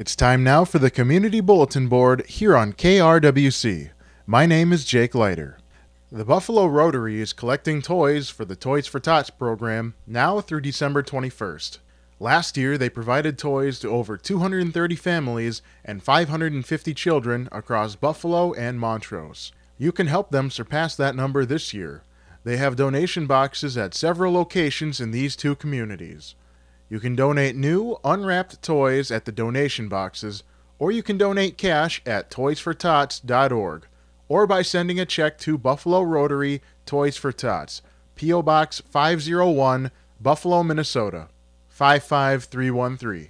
It's time now for the Community Bulletin Board here on KRWC. My name is Jake Leiter. The Buffalo Rotary is collecting toys for the Toys for Tots program now through December 21st. Last year, they provided toys to over 230 families and 550 children across Buffalo and Montrose. You can help them surpass that number this year. They have donation boxes at several locations in these two communities. You can donate new, unwrapped toys at the donation boxes, or you can donate cash at toysfortots.org, or by sending a check to Buffalo Rotary Toys for Tots, P.O. Box 501, Buffalo, Minnesota 55313.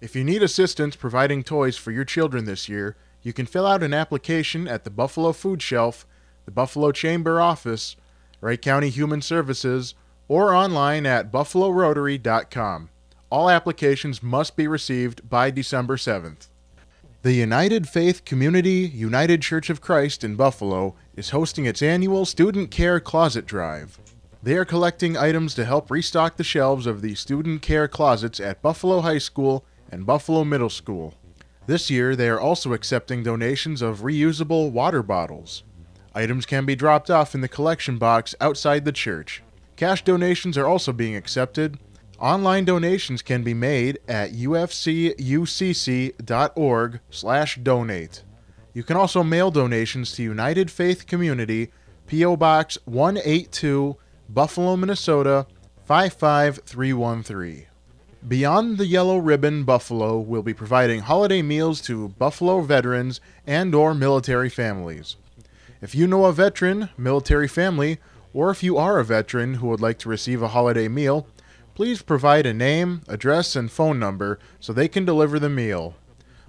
If you need assistance providing toys for your children this year, you can fill out an application at the Buffalo Food Shelf, the Buffalo Chamber Office, Wright County Human Services, or online at buffalorotary.com. All applications must be received by December 7th. The United Faith Community United Church of Christ in Buffalo is hosting its annual Student Care Closet Drive. They are collecting items to help restock the shelves of the student care closets at Buffalo High School and Buffalo Middle School. This year, they are also accepting donations of reusable water bottles. Items can be dropped off in the collection box outside the church. Cash donations are also being accepted, Online donations can be made at ufcucc.org/donate. You can also mail donations to United Faith Community, PO Box 182, Buffalo, Minnesota 55313. Beyond the Yellow Ribbon Buffalo will be providing holiday meals to Buffalo veterans and or military families. If you know a veteran, military family, or if you are a veteran who would like to receive a holiday meal, Please provide a name, address, and phone number so they can deliver the meal.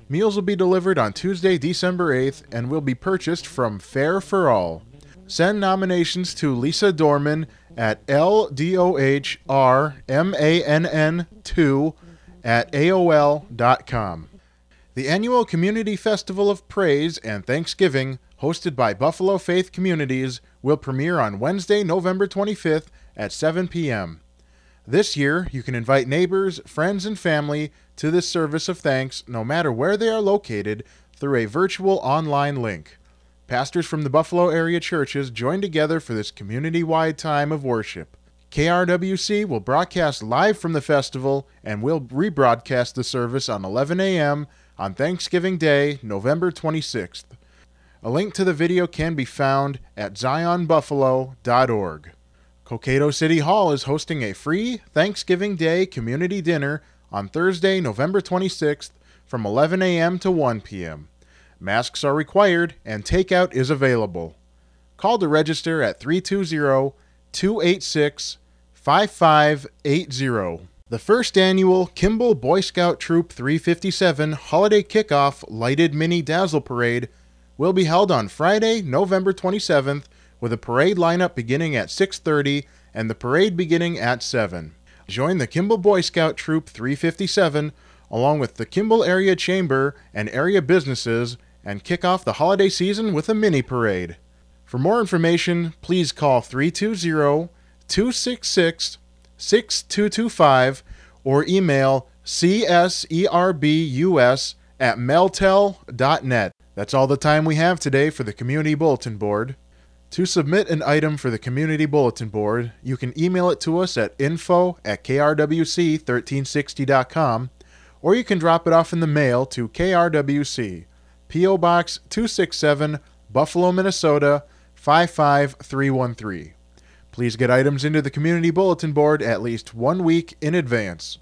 Meals will be delivered on Tuesday, December 8th and will be purchased from Fare for All. Send nominations to Lisa Dohrmann at LDOHRMANN2 at AOL.com. The annual Community Festival of Praise and Thanksgiving, hosted by Buffalo Faith Communities, will premiere on Wednesday, November 25th at 7 p.m. This year, you can invite neighbors, friends, and family to this service of thanks no matter where they are located through a virtual online link. Pastors from the Buffalo area churches join together for this community wide time of worship. KRWC will broadcast live from the festival and will rebroadcast the service on 11 a.m. on Thanksgiving Day, November 26th. A link to the video can be found at zionbuffalo.org. Cokato City Hall is hosting a free Thanksgiving Day community dinner on Thursday, November 26th from 11 a.m. to 1 p.m. Masks are required and takeout is available. Call to register at 320 286 5580. The first annual Kimball Boy Scout Troop 357 Holiday Kickoff Lighted Mini Dazzle Parade will be held on Friday, November 27th with a parade lineup beginning at 6:30 and the parade beginning at 7. Join the Kimball Boy Scout Troop 357 along with the Kimball Area Chamber and area businesses and kick off the holiday season with a mini parade. For more information, please call 320 266 6225 or email cserbus at meltel.net. That's all the time we have today for the Community Bulletin Board. To submit an item for the Community Bulletin Board, you can email it to us at info at krwc1360.com or you can drop it off in the mail to KRWC, P.O. Box 267, Buffalo, Minnesota 55313. Please get items into the Community Bulletin Board at least one week in advance.